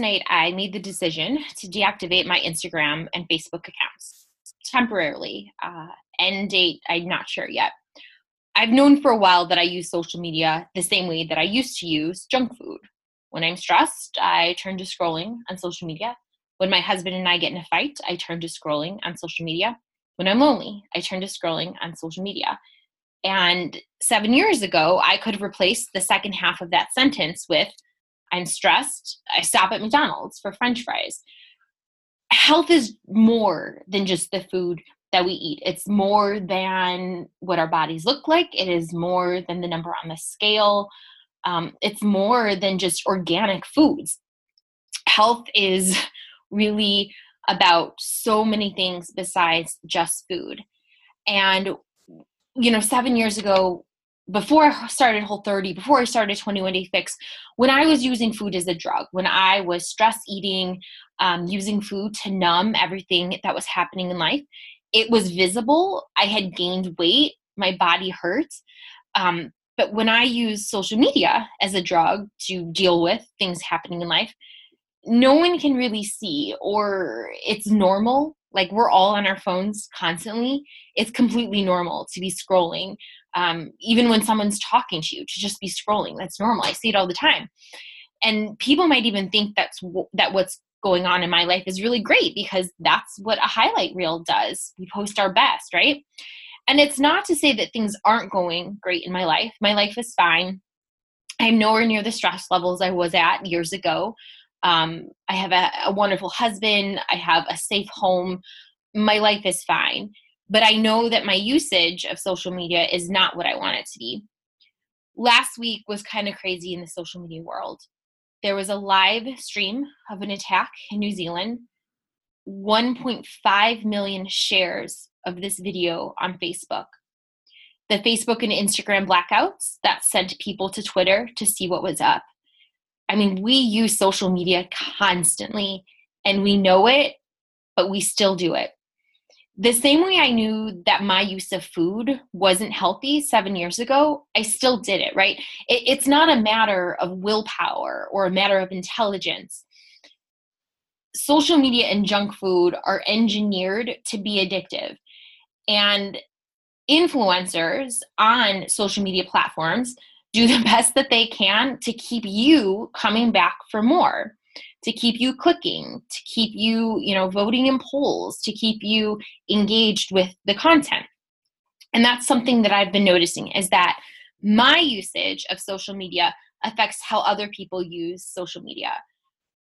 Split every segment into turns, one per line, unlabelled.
night I made the decision to deactivate my Instagram and Facebook accounts temporarily. Uh, end date, I'm not sure yet. I've known for a while that I use social media the same way that I used to use junk food. When I'm stressed, I turn to scrolling on social media. When my husband and I get in a fight, I turn to scrolling on social media. When I'm lonely, I turn to scrolling on social media. And seven years ago, I could have replaced the second half of that sentence with I'm stressed, I stop at McDonald's for french fries. Health is more than just the food that we eat. It's more than what our bodies look like, it is more than the number on the scale. Um, it's more than just organic foods. Health is really about so many things besides just food. And, you know, seven years ago, before I started Whole 30, before I started 21 Day Fix, when I was using food as a drug, when I was stress eating, um, using food to numb everything that was happening in life, it was visible. I had gained weight, my body hurt. Um, but when I use social media as a drug to deal with things happening in life, no one can really see, or it's normal. Like we're all on our phones constantly. It's completely normal to be scrolling um, even when someone's talking to you to just be scrolling that's normal i see it all the time and people might even think that's w- that what's going on in my life is really great because that's what a highlight reel does we post our best right and it's not to say that things aren't going great in my life my life is fine i'm nowhere near the stress levels i was at years ago um, i have a, a wonderful husband i have a safe home my life is fine but I know that my usage of social media is not what I want it to be. Last week was kind of crazy in the social media world. There was a live stream of an attack in New Zealand, 1.5 million shares of this video on Facebook. The Facebook and Instagram blackouts that sent people to Twitter to see what was up. I mean, we use social media constantly and we know it, but we still do it the same way I knew that my use of food wasn't healthy seven years ago, I still did it, right? It, it's not a matter of willpower or a matter of intelligence. Social media and junk food are engineered to be addictive. And influencers on social media platforms do the best that they can to keep you coming back for more to keep you clicking, to keep you, you know, voting in polls, to keep you engaged with the content. And that's something that I've been noticing is that my usage of social media affects how other people use social media.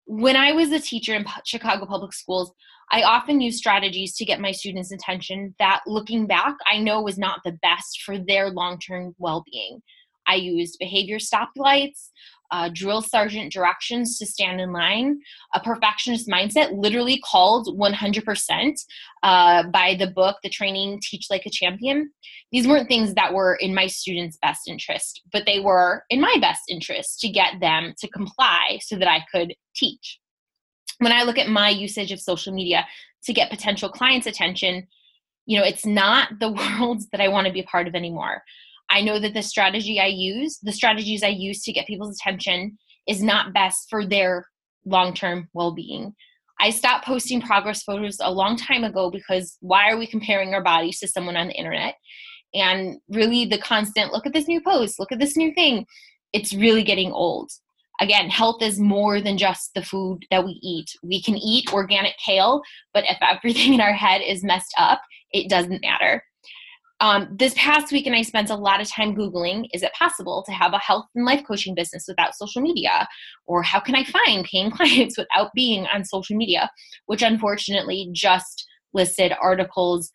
When I was a teacher in Chicago public schools, I often used strategies to get my students' attention that looking back, I know was not the best for their long term well being. I used behavior stoplights uh, drill sergeant directions to stand in line, a perfectionist mindset, literally called 100% uh, by the book, The Training Teach Like a Champion. These weren't things that were in my students' best interest, but they were in my best interest to get them to comply so that I could teach. When I look at my usage of social media to get potential clients' attention, you know, it's not the world that I want to be a part of anymore. I know that the strategy I use, the strategies I use to get people's attention, is not best for their long term well being. I stopped posting progress photos a long time ago because why are we comparing our bodies to someone on the internet? And really, the constant look at this new post, look at this new thing, it's really getting old. Again, health is more than just the food that we eat. We can eat organic kale, but if everything in our head is messed up, it doesn't matter. Um, this past weekend, I spent a lot of time Googling is it possible to have a health and life coaching business without social media? Or how can I find paying clients without being on social media? Which unfortunately just listed articles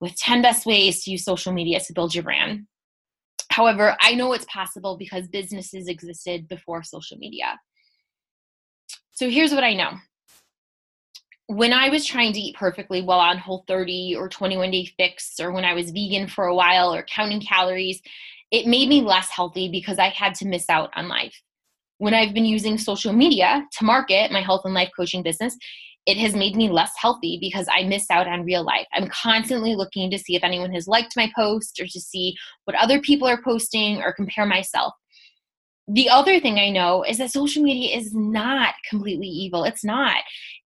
with 10 best ways to use social media to build your brand. However, I know it's possible because businesses existed before social media. So here's what I know when I was trying to eat perfectly while on Whole 30 or 21 Day Fix, or when I was vegan for a while or counting calories, it made me less healthy because I had to miss out on life. When I've been using social media to market my health and life coaching business, it has made me less healthy because I miss out on real life. I'm constantly looking to see if anyone has liked my post or to see what other people are posting or compare myself. the other thing I know is that social media is not completely evil. It's not.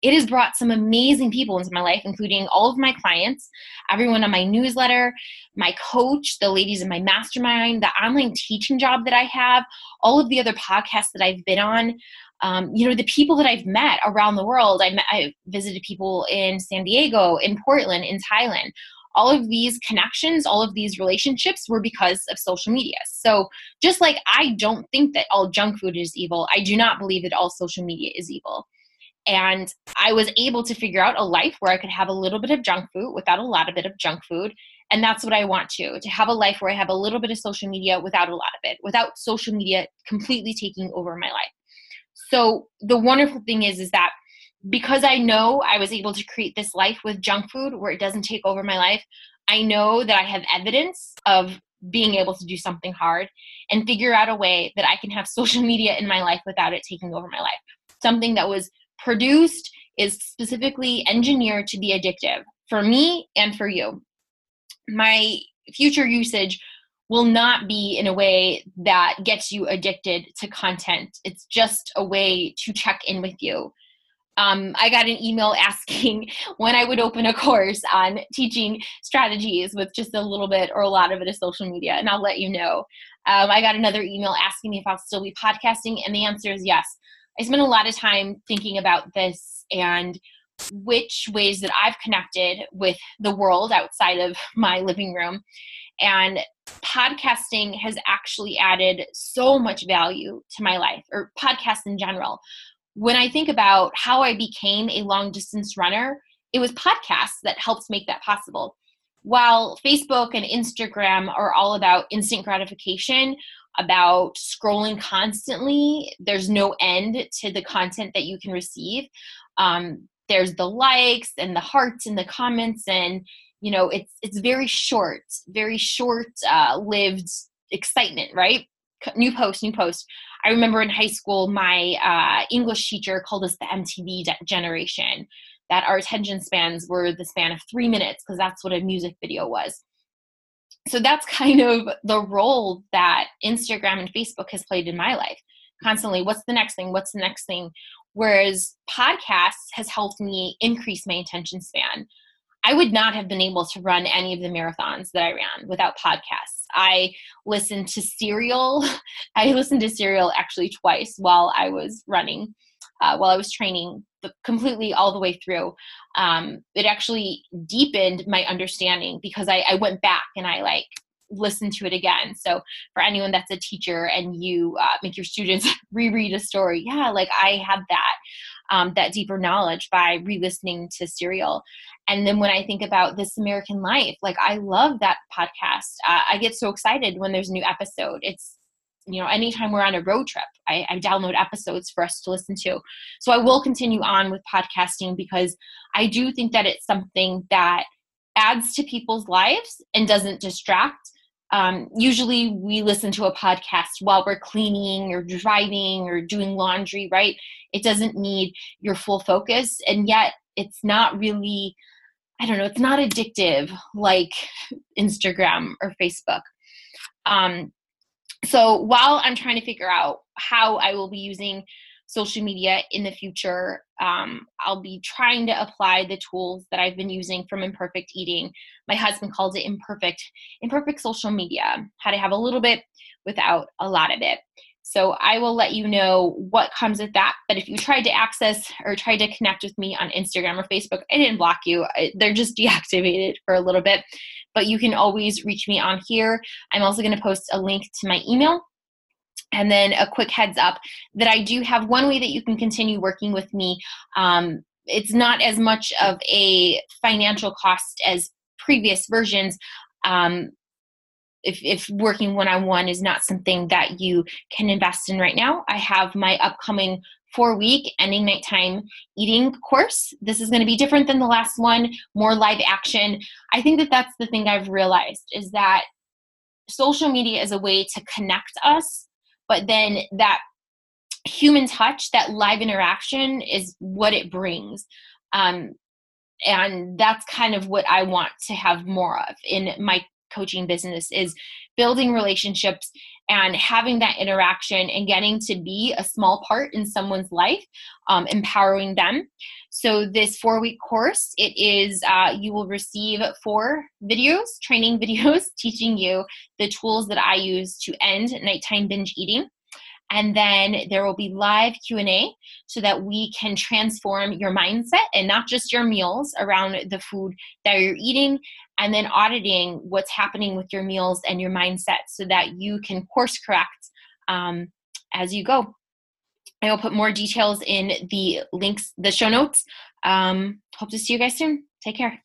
It has brought some amazing people into my life, including all of my clients, everyone on my newsletter, my coach, the ladies in my mastermind, the online teaching job that I have, all of the other podcasts that I've been on. Um, you know, the people that I've met around the world. I, met, I visited people in San Diego, in Portland, in Thailand all of these connections, all of these relationships were because of social media. So, just like I don't think that all junk food is evil, I do not believe that all social media is evil. And I was able to figure out a life where I could have a little bit of junk food without a lot of bit of junk food. And that's what I want to to have a life where I have a little bit of social media without a lot of it, without social media completely taking over my life. So the wonderful thing is is that because I know I was able to create this life with junk food where it doesn't take over my life, I know that I have evidence of being able to do something hard and figure out a way that I can have social media in my life without it taking over my life. Something that was produced is specifically engineered to be addictive for me and for you. My future usage will not be in a way that gets you addicted to content. It's just a way to check in with you um, I got an email asking when I would open a course on teaching strategies with just a little bit or a lot of it of social media, and I'll let you know. Um, I got another email asking me if I'll still be podcasting, and the answer is yes. I spent a lot of time thinking about this and which ways that I've connected with the world outside of my living room. And podcasting has actually added so much value to my life, or podcasts in general when I think about how I became a long distance runner, it was podcasts that helped make that possible. While Facebook and Instagram are all about instant gratification, about scrolling constantly, there's no end to the content that you can receive. Um, there's the likes and the hearts and the comments, and you know it's it's very short, very short uh, lived excitement, right? New post, new post. I remember in high school, my uh, English teacher called us the MTV de- generation, that our attention spans were the span of three minutes because that's what a music video was. So that's kind of the role that Instagram and Facebook has played in my life. Constantly, what's the next thing? What's the next thing? Whereas podcasts has helped me increase my attention span. I would not have been able to run any of the marathons that I ran without podcasts. I listened to Serial. I listened to Serial actually twice while I was running, uh, while I was training, completely all the way through. Um, it actually deepened my understanding because I, I went back and I like listened to it again. So for anyone that's a teacher and you uh, make your students reread a story, yeah, like I had that um, that deeper knowledge by re-listening to Serial. And then when I think about This American Life, like I love that podcast. Uh, I get so excited when there's a new episode. It's you know anytime we're on a road trip I, I, download episodes for us to listen to. So i will continue on with podcasting because i do think that it's something that adds to people's lives and doesn't distract. Um, usually we listen to a podcast while we're cleaning or driving or doing laundry right? It doesn't need your full focus and yet it's not really i don't know it's not addictive like instagram or facebook. Um, so while i'm trying to figure out how i will be using social media in the future. Um, I'll be trying to apply the tools that I've been using from Imperfect Eating. My husband calls it imperfect, imperfect social media, how to have a little bit without a lot of it. So I will let you know what comes with that. But if you tried to access or tried to connect with me on Instagram or Facebook, I didn't block you. They're just deactivated for a little bit. But you can always reach me on here. I'm also going to post a link to my email and then a quick heads up that I do have one way that you can continue working with me. Um, it's not as much of a financial cost as previous versions. Um, if, if working one on one is not something that you can invest in right now, I have my upcoming four week ending nighttime eating course. This is going to be different than the last one, more live action. I think that that's the thing I've realized is that social media is a way to connect us but then that human touch that live interaction is what it brings um, and that's kind of what i want to have more of in my coaching business is building relationships and having that interaction and getting to be a small part in someone's life, um, empowering them. So, this four week course, it is uh, you will receive four videos, training videos, teaching you the tools that I use to end nighttime binge eating and then there will be live q&a so that we can transform your mindset and not just your meals around the food that you're eating and then auditing what's happening with your meals and your mindset so that you can course correct um, as you go. I will put more details in the links the show notes. Um, hope to see you guys soon. Take care